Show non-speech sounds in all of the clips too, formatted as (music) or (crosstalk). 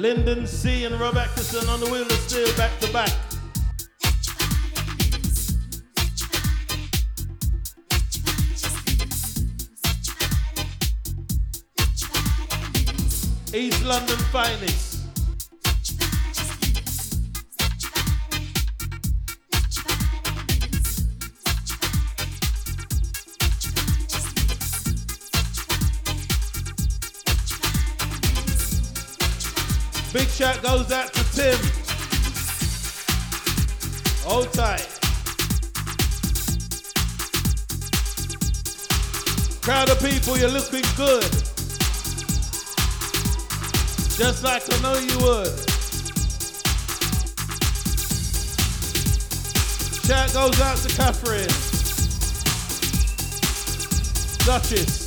Lindon C and Rob Acteson on the wheel of steel back to back. East London finest. Like I know you would. Shout goes out to Catherine. Duchess.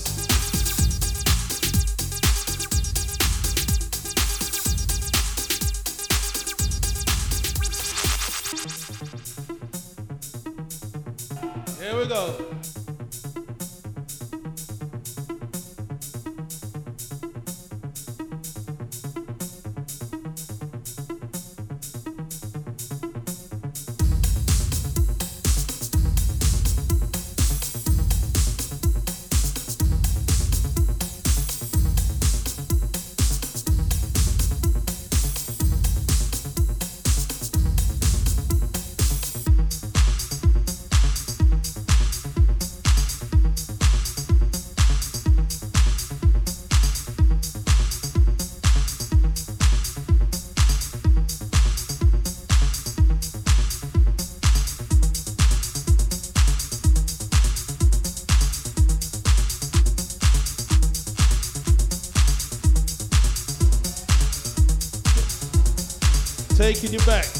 Taking you back,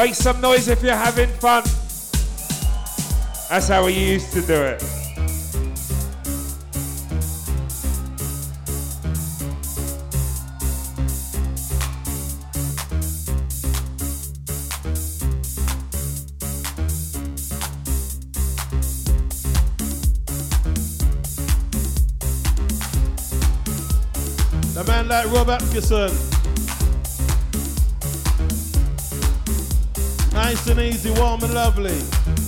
Make some noise if you're having fun. That's how we used to do it. The man like Rob Acteson. Nice and easy, warm and lovely.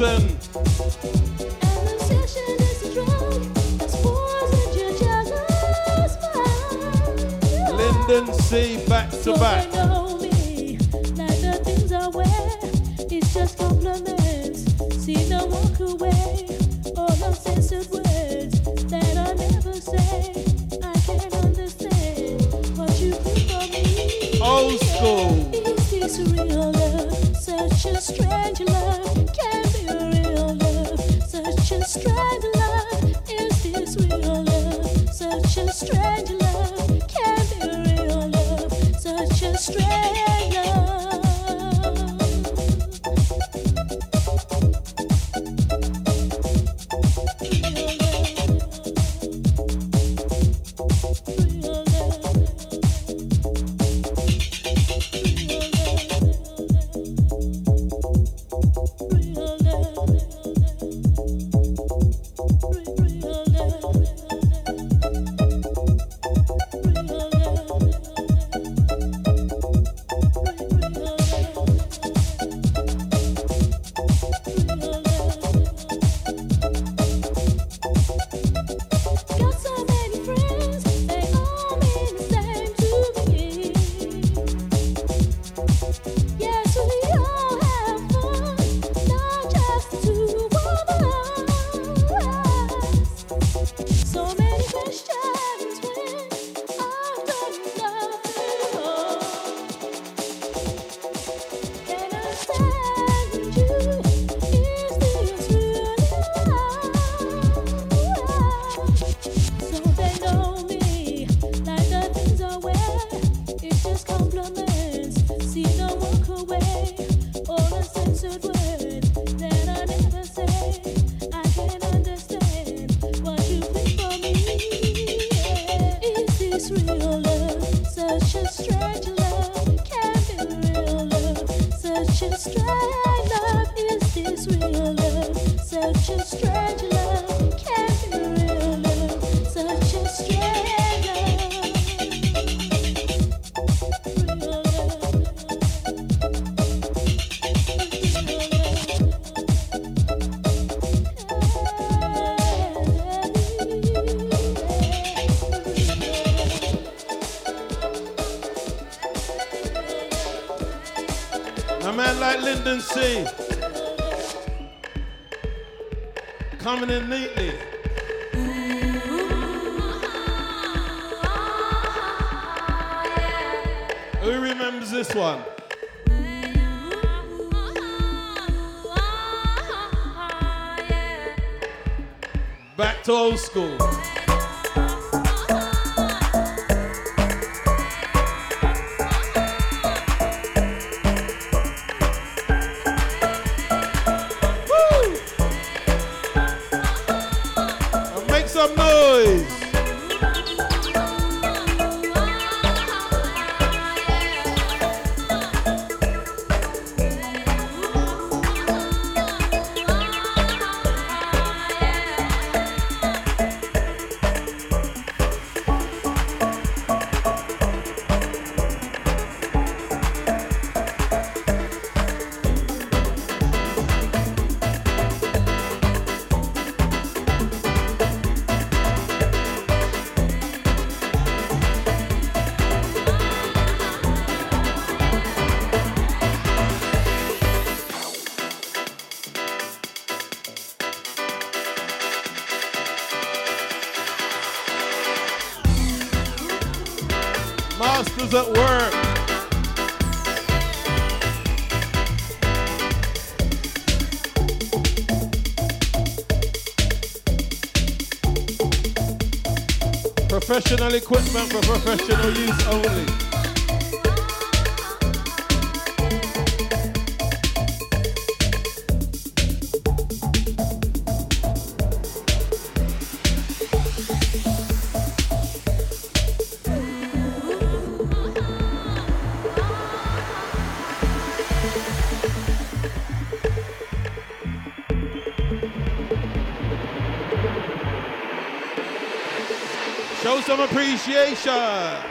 Rob Straight. school. Professional equipment for professional use only. Some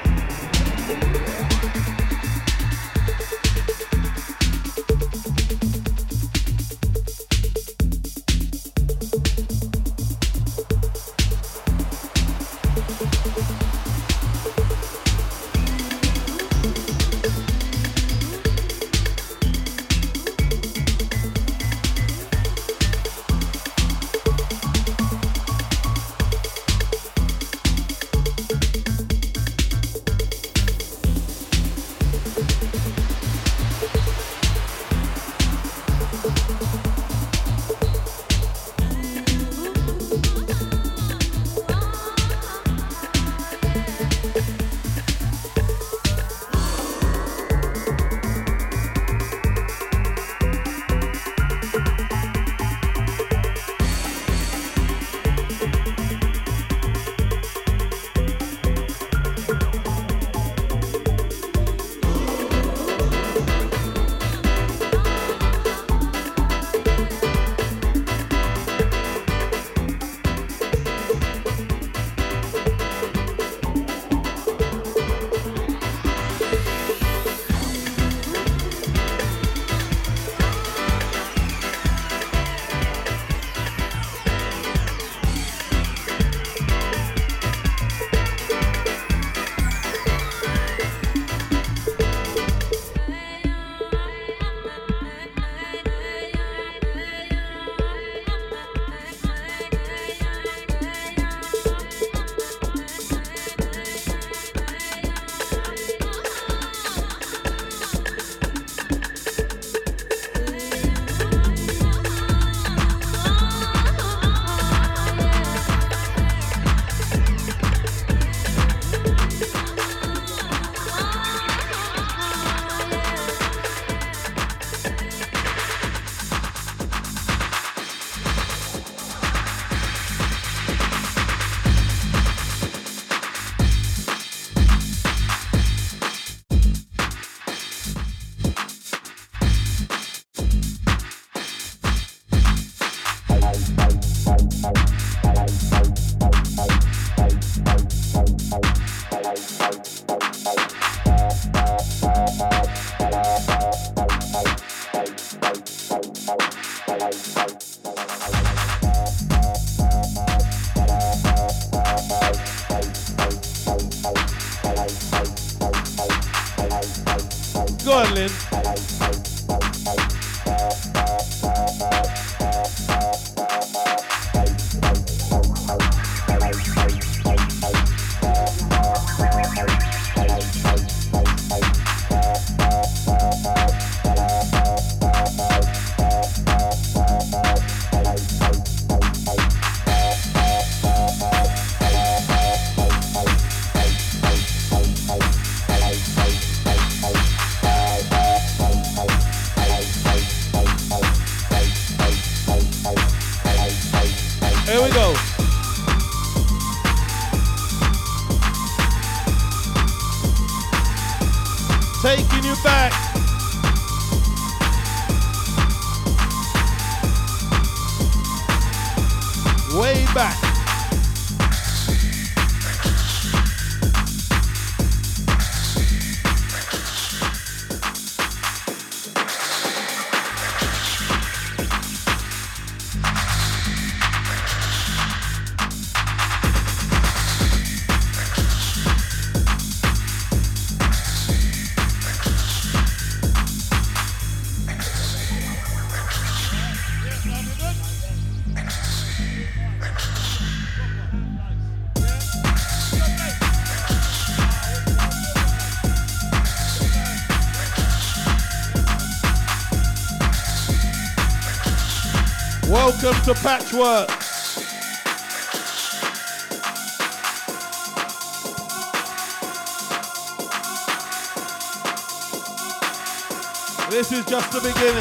to Patchwork. This is just the beginning.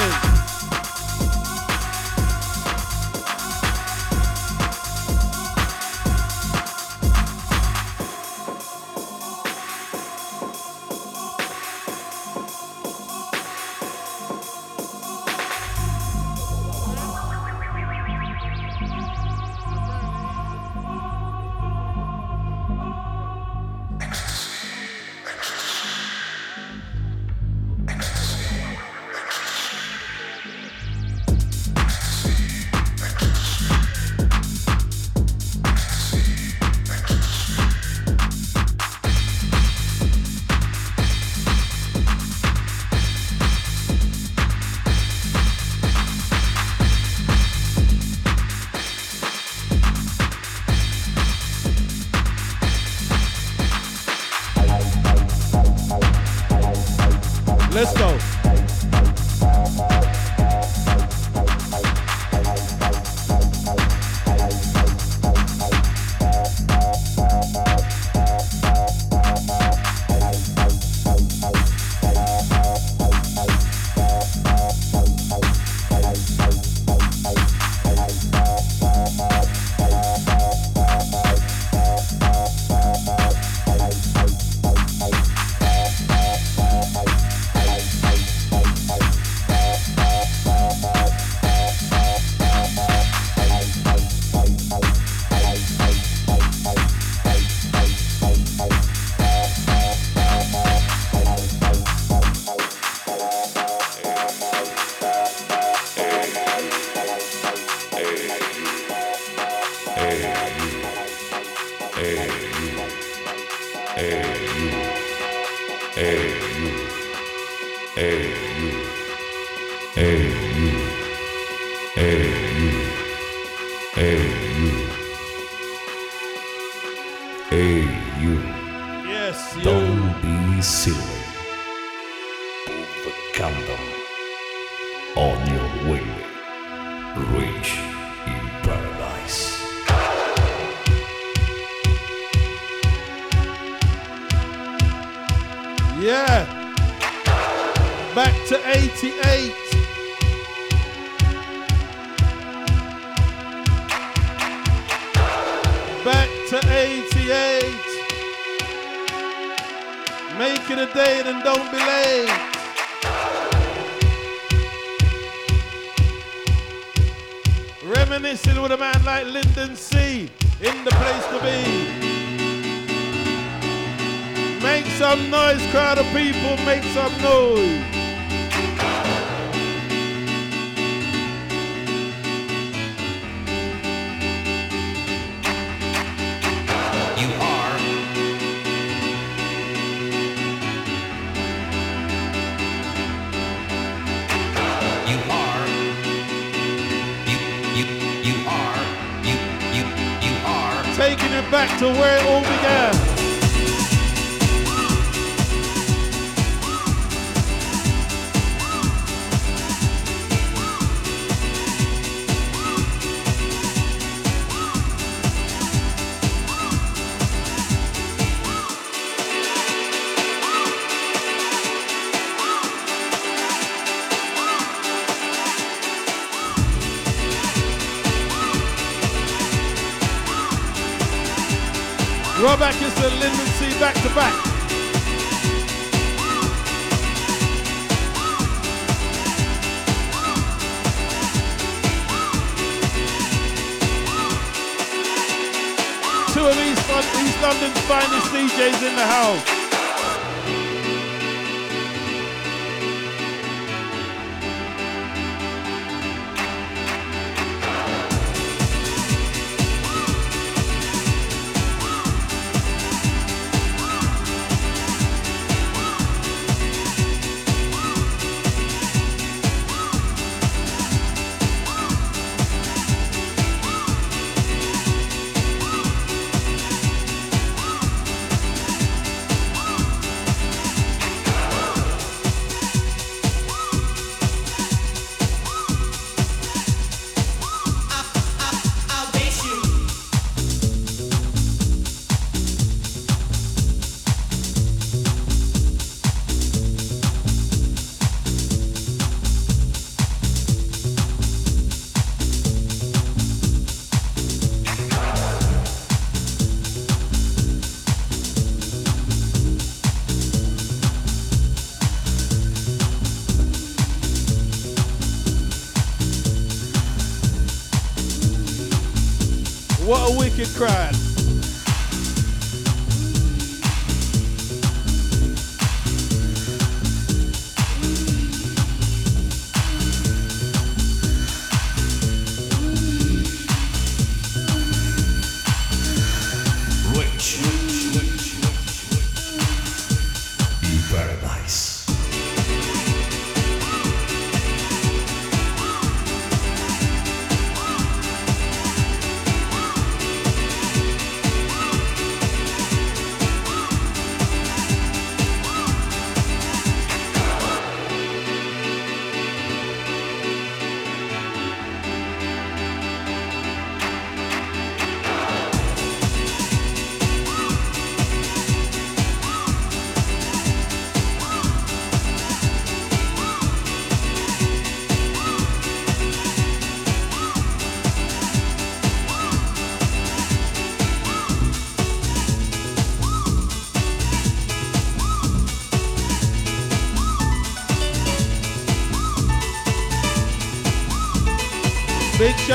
gospel, make some noise. You are You are You you you are you you you are taking it back to where it all began.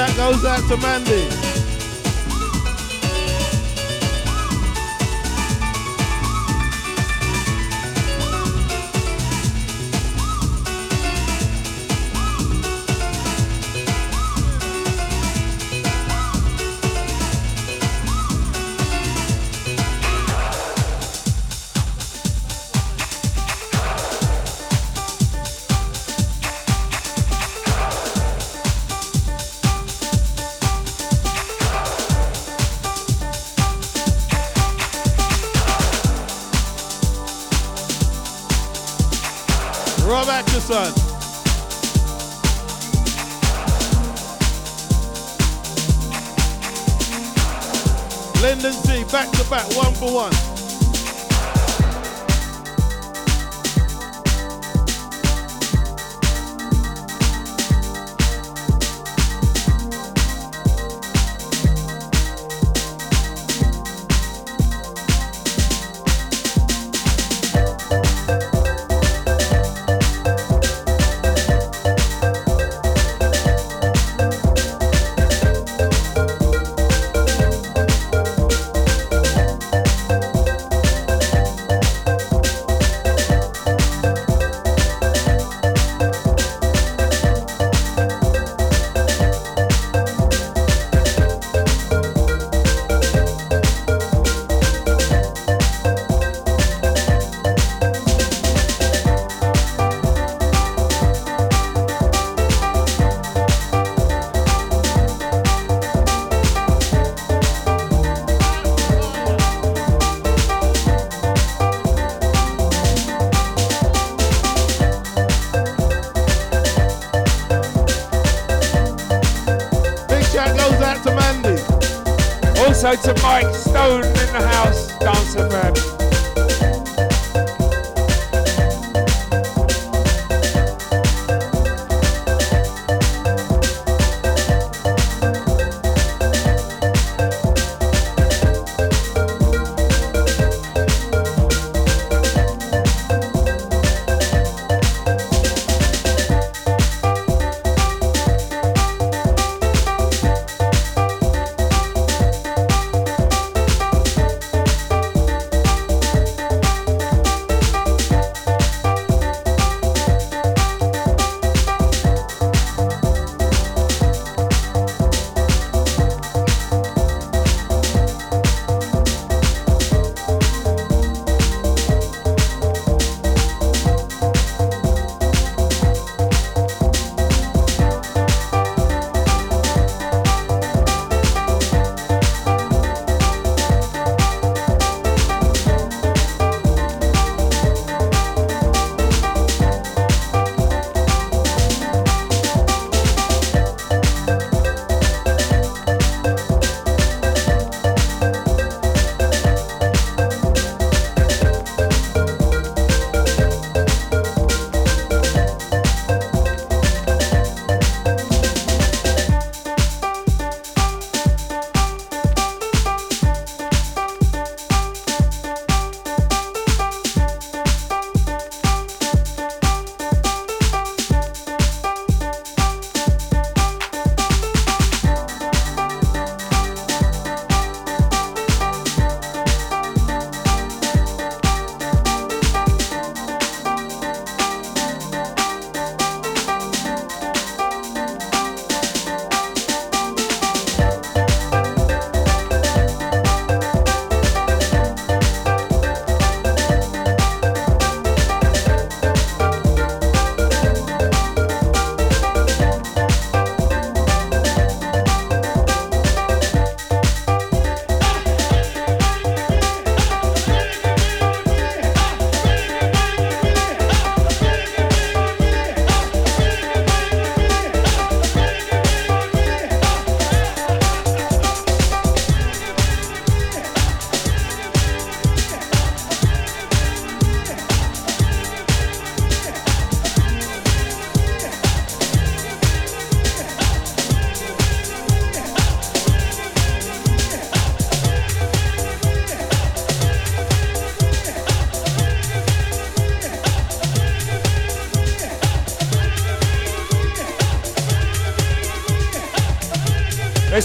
Shout goes out to Mandy.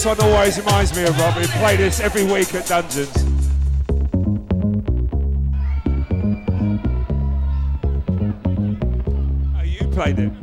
One always reminds me of Rob. We play this every week at Dungeons. Oh, you played it.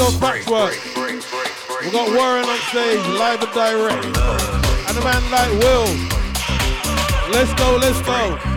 Orlando Patchwork. We got Warren on stage, live and direct. And a man like Will. Let's go, let's go.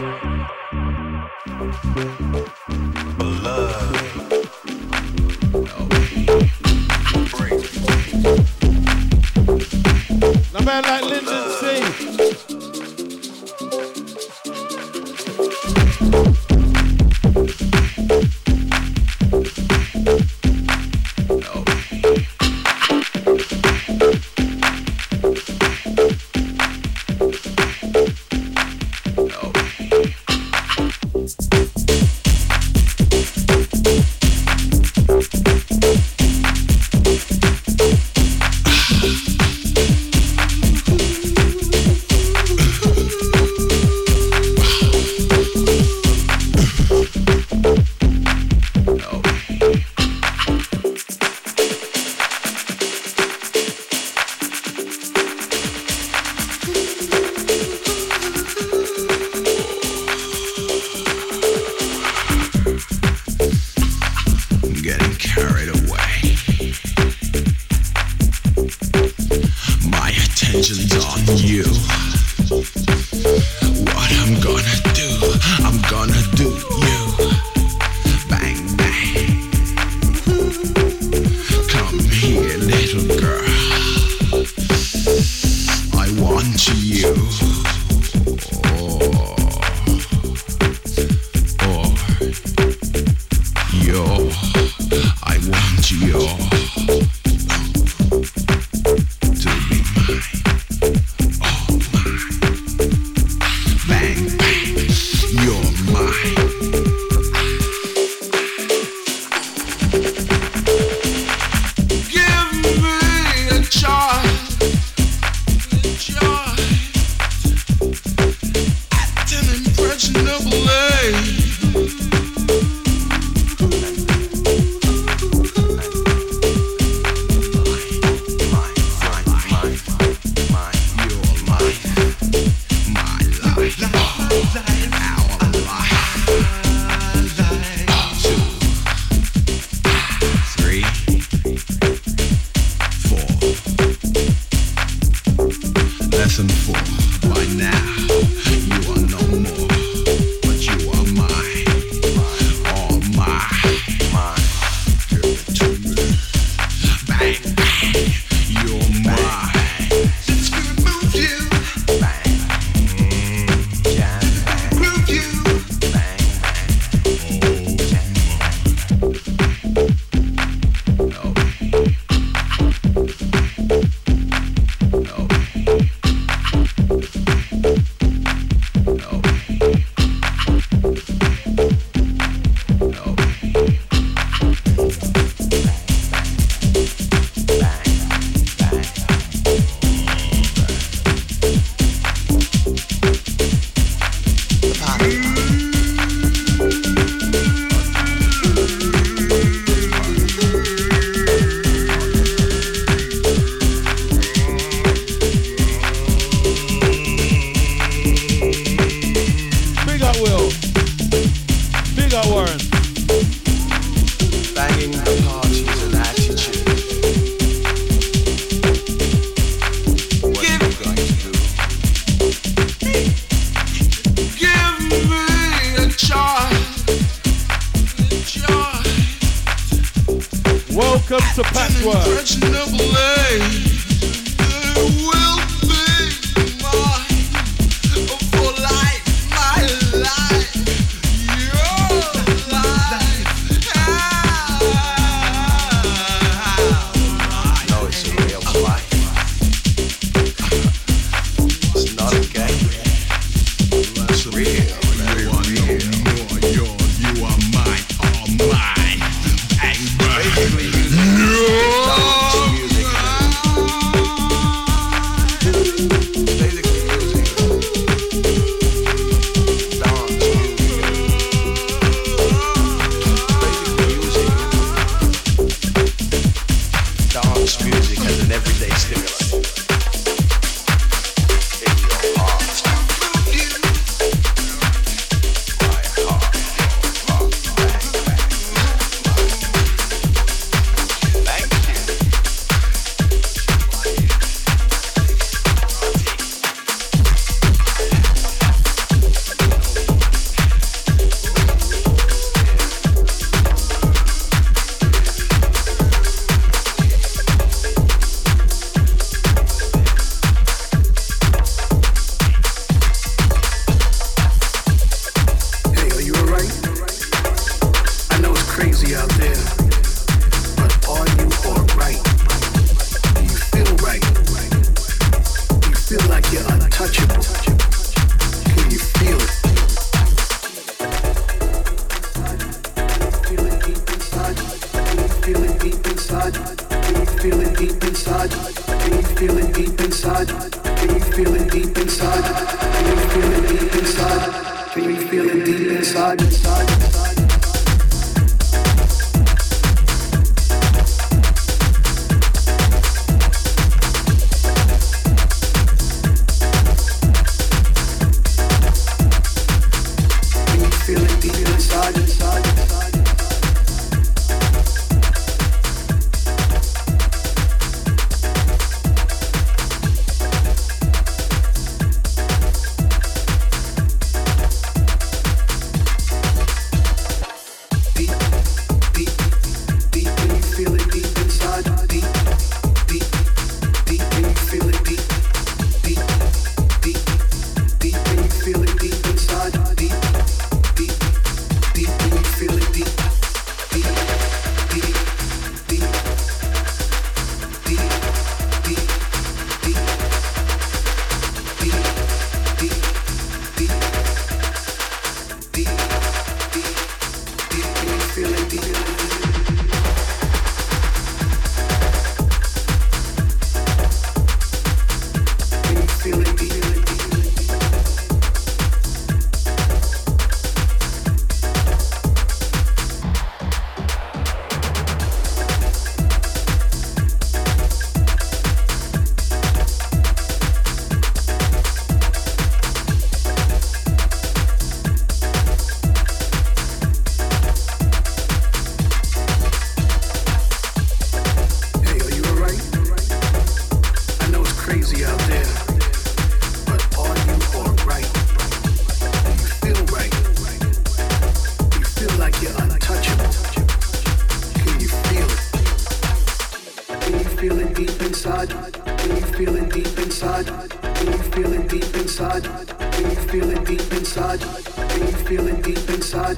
inside? Can you feel it deep inside?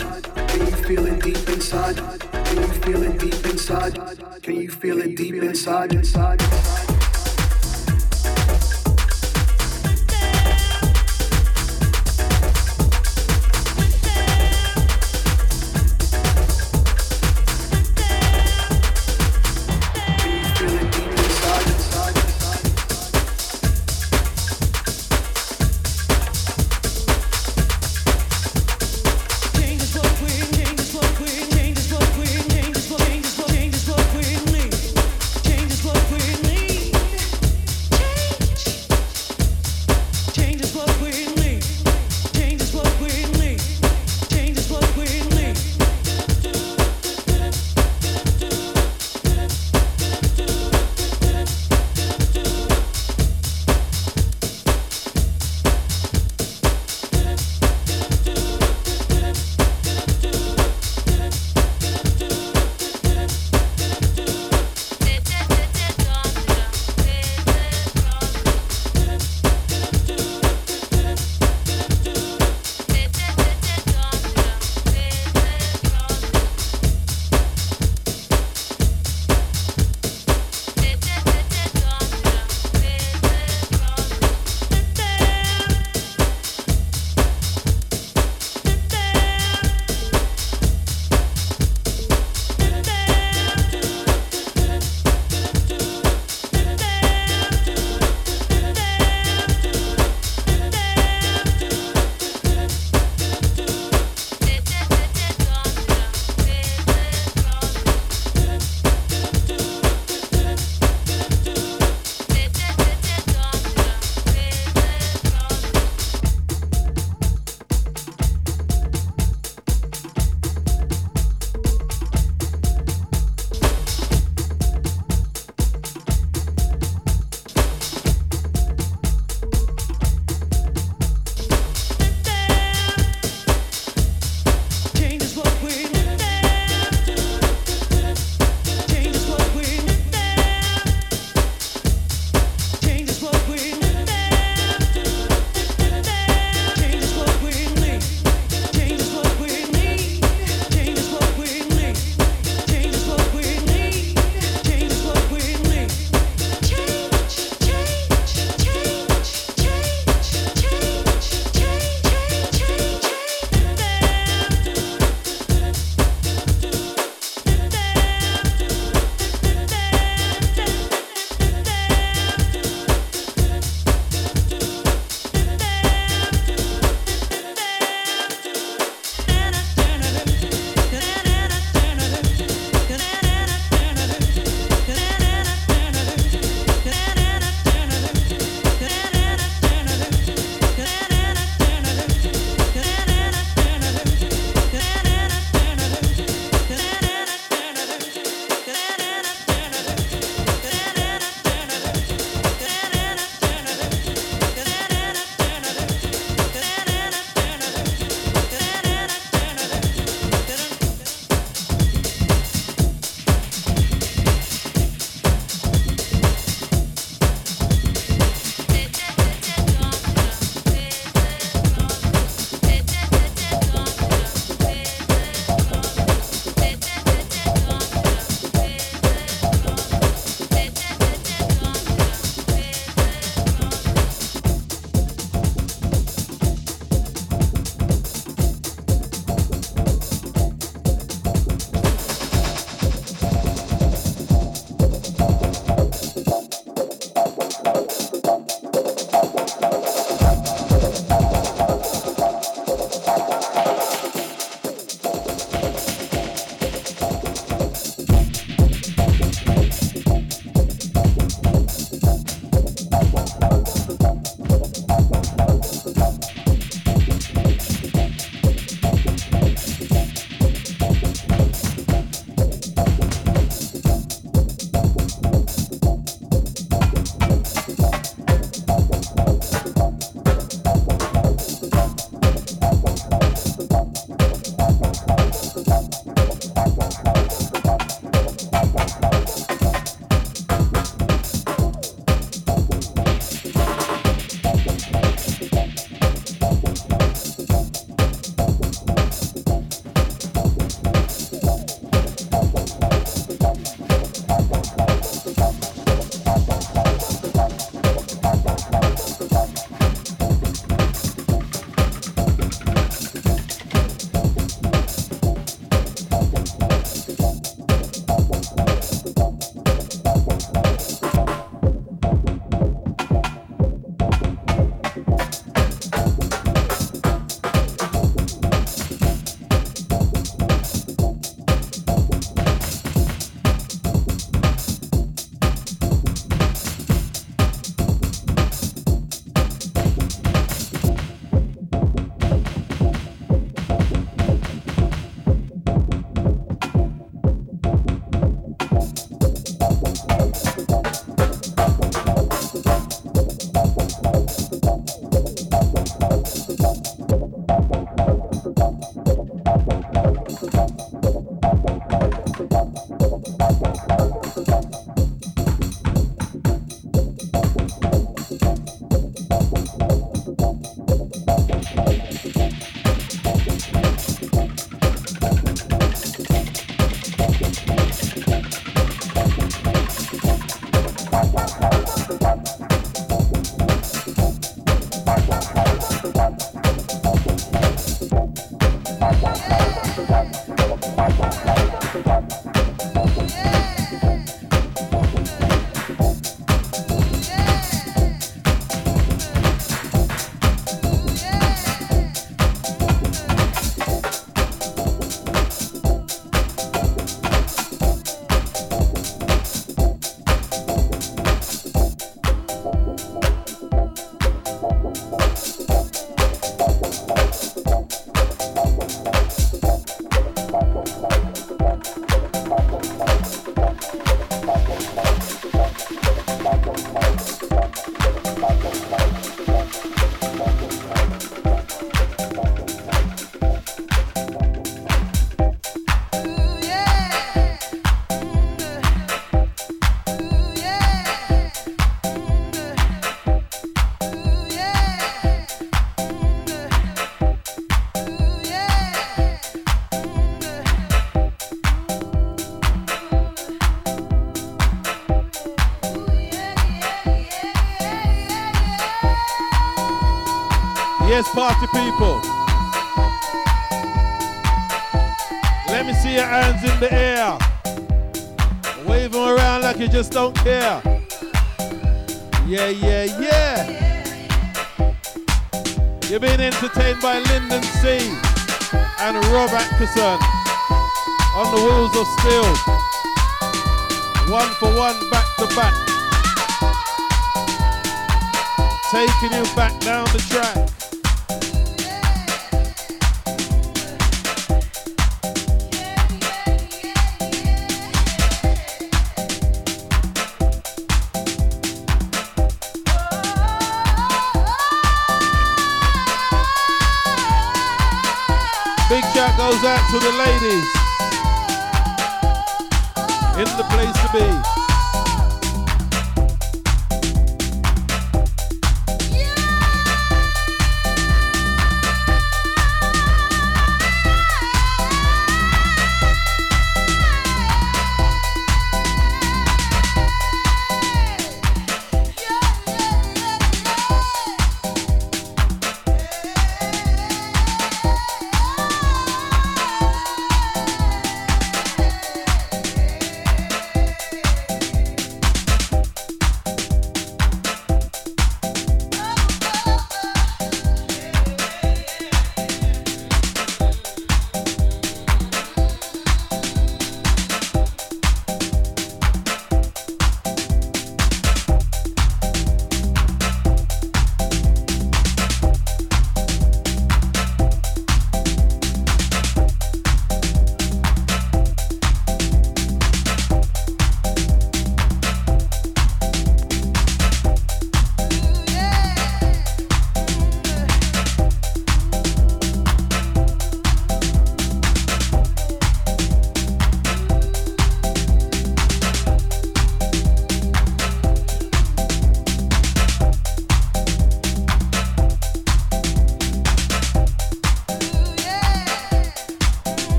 Can you feel it deep inside? Can you feel it deep inside? Can you feel it deep inside? Inside. inside? Yes, party people. Let me see your hands in the air. Wave them around like you just don't care. Yeah, yeah, yeah. You've been entertained by Lindon C. and Rob Acteson on the wheels of steel. One for one, back to back. Taking you back down the track. To the ladies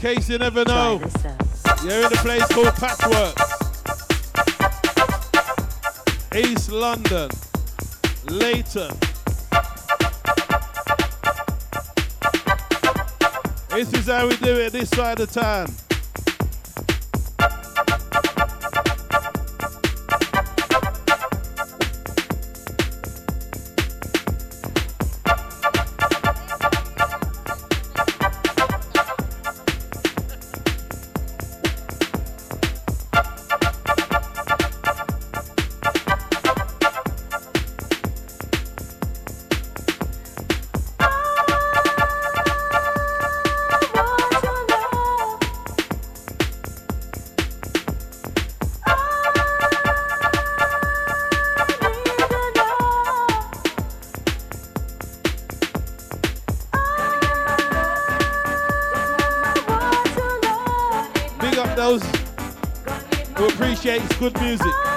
case you never know, you're in a place called Patchwork, East London, Later. This is how we do it this side of town. good music.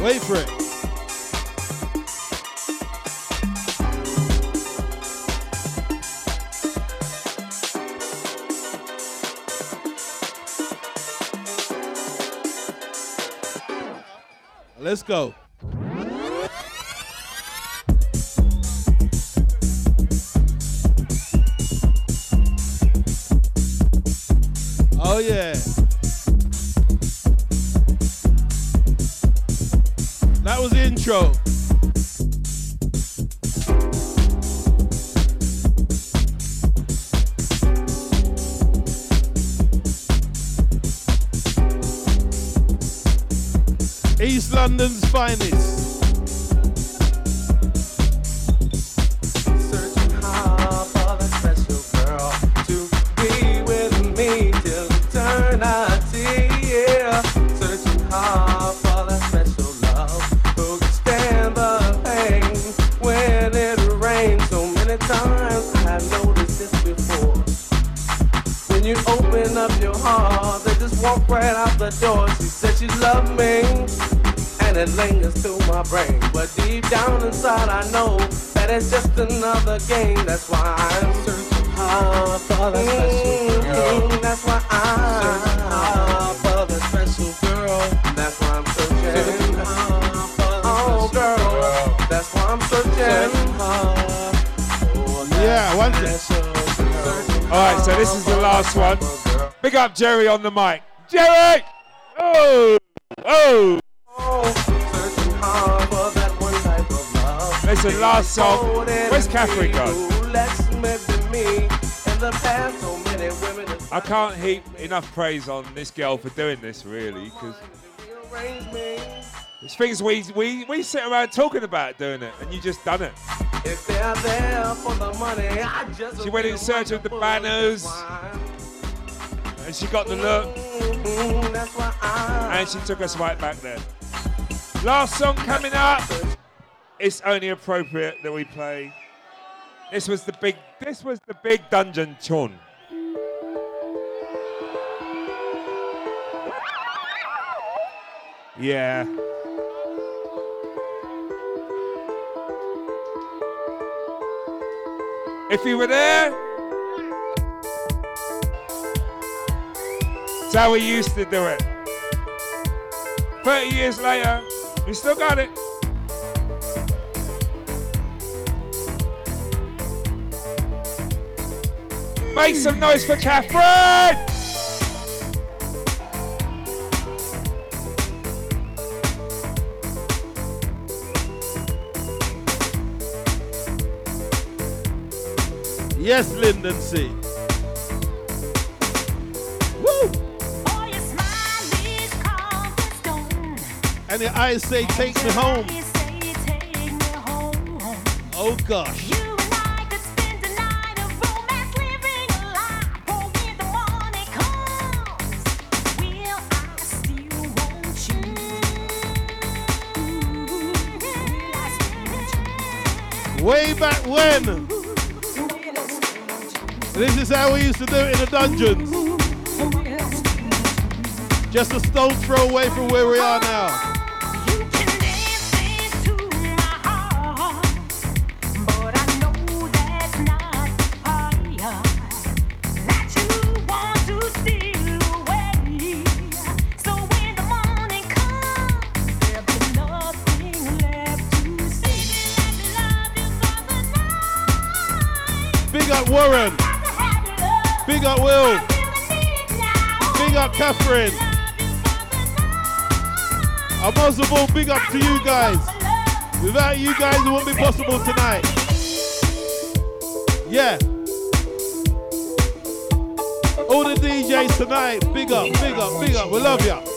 Wait for it. Let's go. Intro. East London's finest. Lingers through my brain. But deep down inside, I know that it's just another game. That's why I'm searching hard for the special girl. That's why I'm searching hard for the special girl. That's why I'm searching (laughs) hard for the oh, girl. That's why I'm searching hard. Yeah, one second. All right, so this is the last one. Big up Jerry on the mic. Jerry! Oh! Oh! So many women have I can't heap enough praise on this girl for doing this, really, because it's things we, we, we sit around talking about doing it, and you just done it. Money, She went in search of the banners, and she got the look, and she took us right back there. Last song coming up. It's only appropriate that we play. This was the big. This was the big dungeon tune. Yeah. If you were there, it's how we used to do it. 30 years later, we still got it. Make some noise for Catherine! Yes, Lindon C. Woo! And the eyes say, take me home. Oh gosh. Way back when. This is how we used to do it in the dungeons. Just a stone throw away from where we are now. Most of all, big up to you guys. Without you guys, it wouldn't be possible tonight. Yeah. All the DJs tonight, big up, big up, big up. We love ya.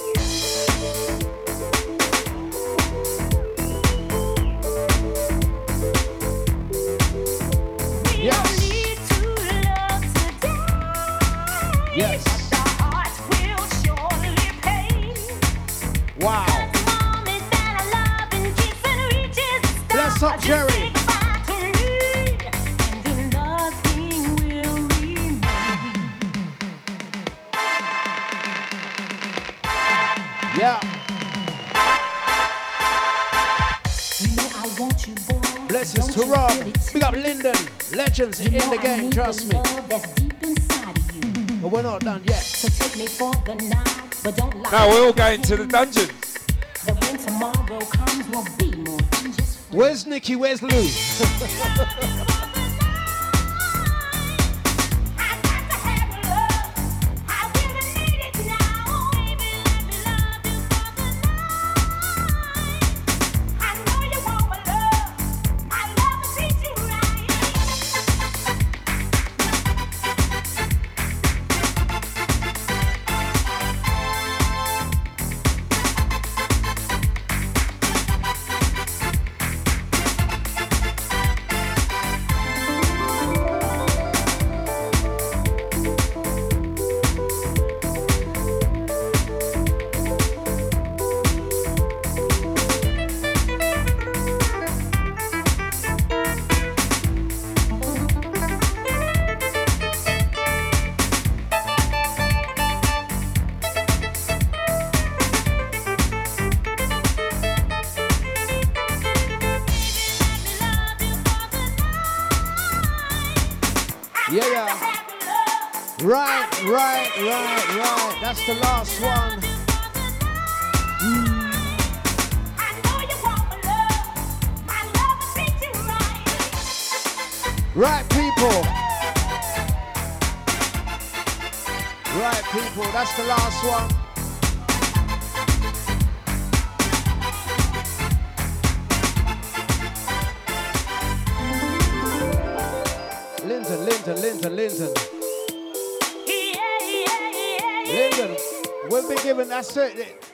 Trust me. But we're not done yet. So take me for the night, but don't lie. Now we're all going to the dungeon. The when tomorrow comes will be more Where's Nikki? Where's Lou? (laughs) That's the last one. Right, people. Right, people. That's the last one.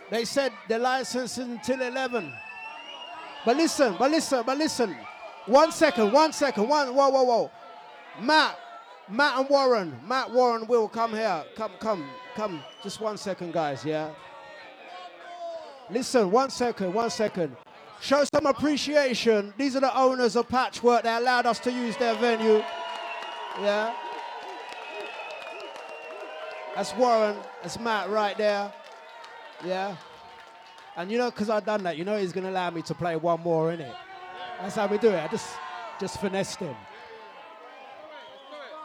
They said the license is until 11. But listen, but listen, but listen. One second, one second, one, whoa, whoa, whoa. Matt, Matt and Warren, Matt, Warren will come here. Come, come, come. Just one second, guys, yeah? Listen, one second, one second. Show some appreciation. These are the owners of Patchwork. They allowed us to use their venue. Yeah? That's Warren. That's Matt right there. Yeah. And you know, because I've done that, you know he's to allow me to play one more, in it. That's how we do it. I just, just finessed him.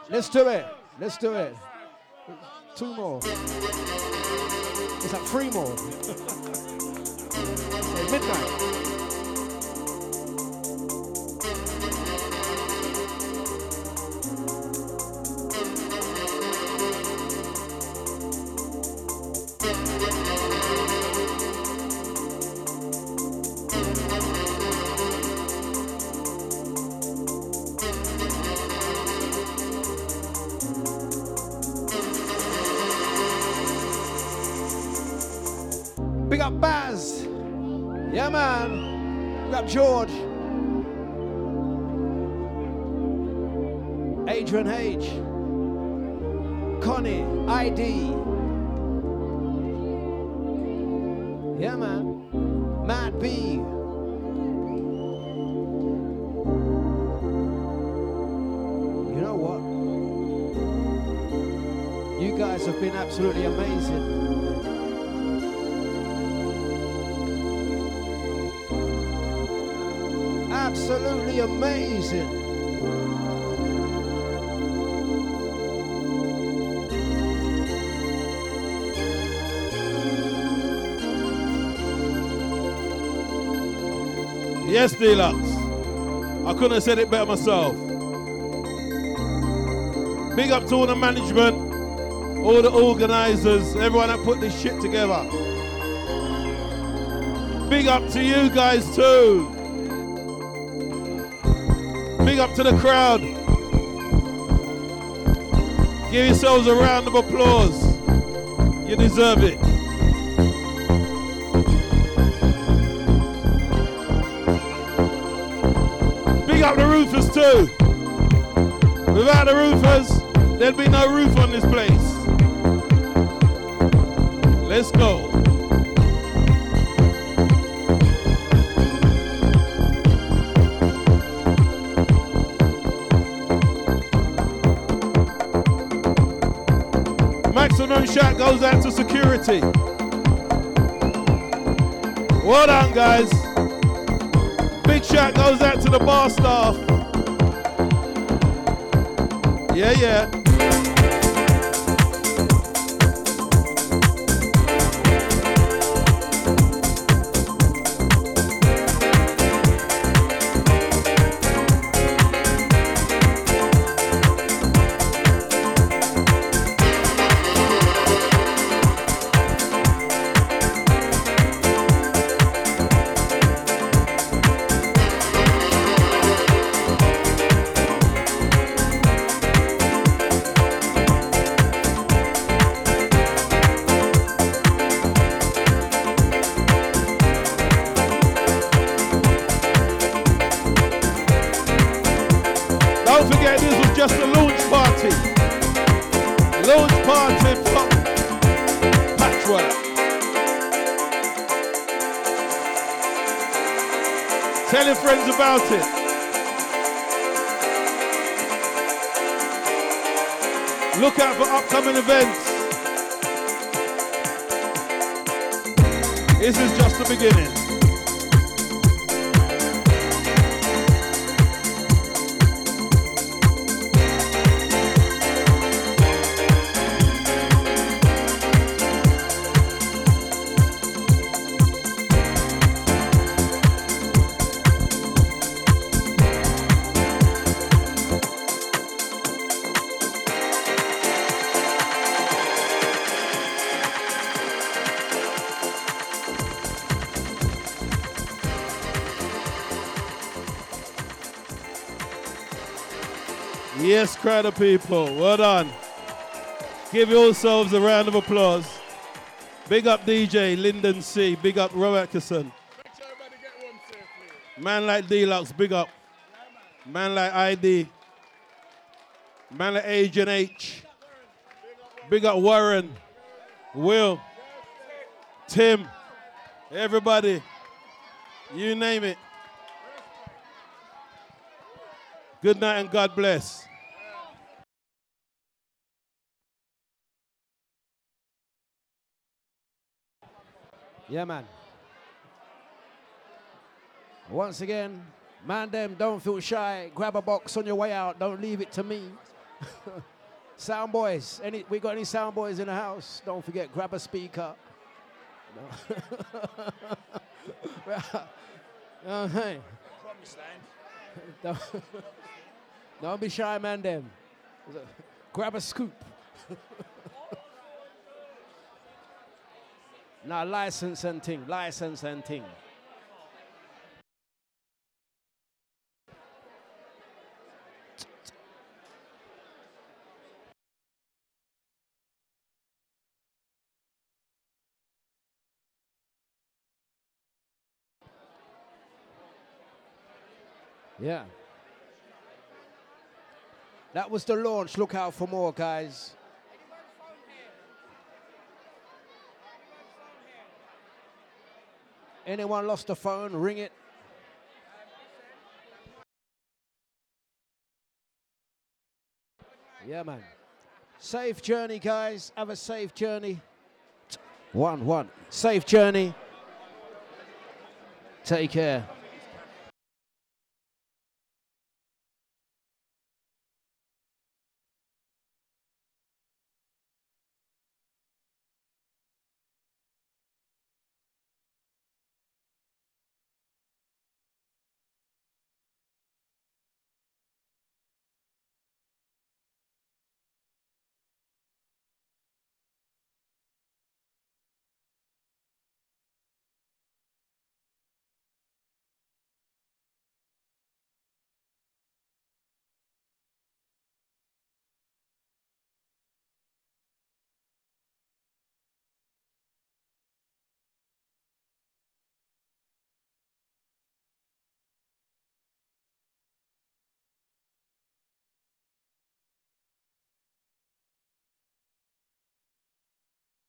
Let's do it. Let's do it. Two more. It's like three more. (laughs) midnight. George. Adrian H. Connie, ID. Yeah, man. Mad B. You know what? You guys have been absolutely amazing. Absolutely amazing. Yes, Dlux. I couldn't have said it better myself. Big up to all the management, all the organizers, everyone that put this shit together. Big up to you guys too. Up to the crowd. Give yourselves a round of applause. You deserve it. Big up the roofers too. Without the roofers, there'd be no roof on this place. Let's go. Maximum shout goes out to security. Well done, guys. Big shout goes out to the bar staff. Yeah, yeah. Yes, crowd of people. Well done. Give yourselves a round of applause. Big up DJ Lindon C. Big up Rob Acteson. Man like Dlux, big up. Man like ID. Man like Adrian H. Big up Warren. Will. Tim. Everybody. You name it. Good night and God bless. Yeah, man. Once again, man, them don't feel shy. Grab a box on your way out. Don't leave it to me. (laughs) sound boys, any we got any sound boys in the house? Don't forget, grab a speaker. (laughs) No. Uh, (laughs) hey. Don't, don't be shy, man. Them. Grab a scoop. Now license and thing, license and thing. Yeah. That was the launch. Look out for more, guys. Anyone lost a phone? Ring it. Yeah, man. Safe journey, guys. Have a safe journey. One, one. Safe journey. Take care.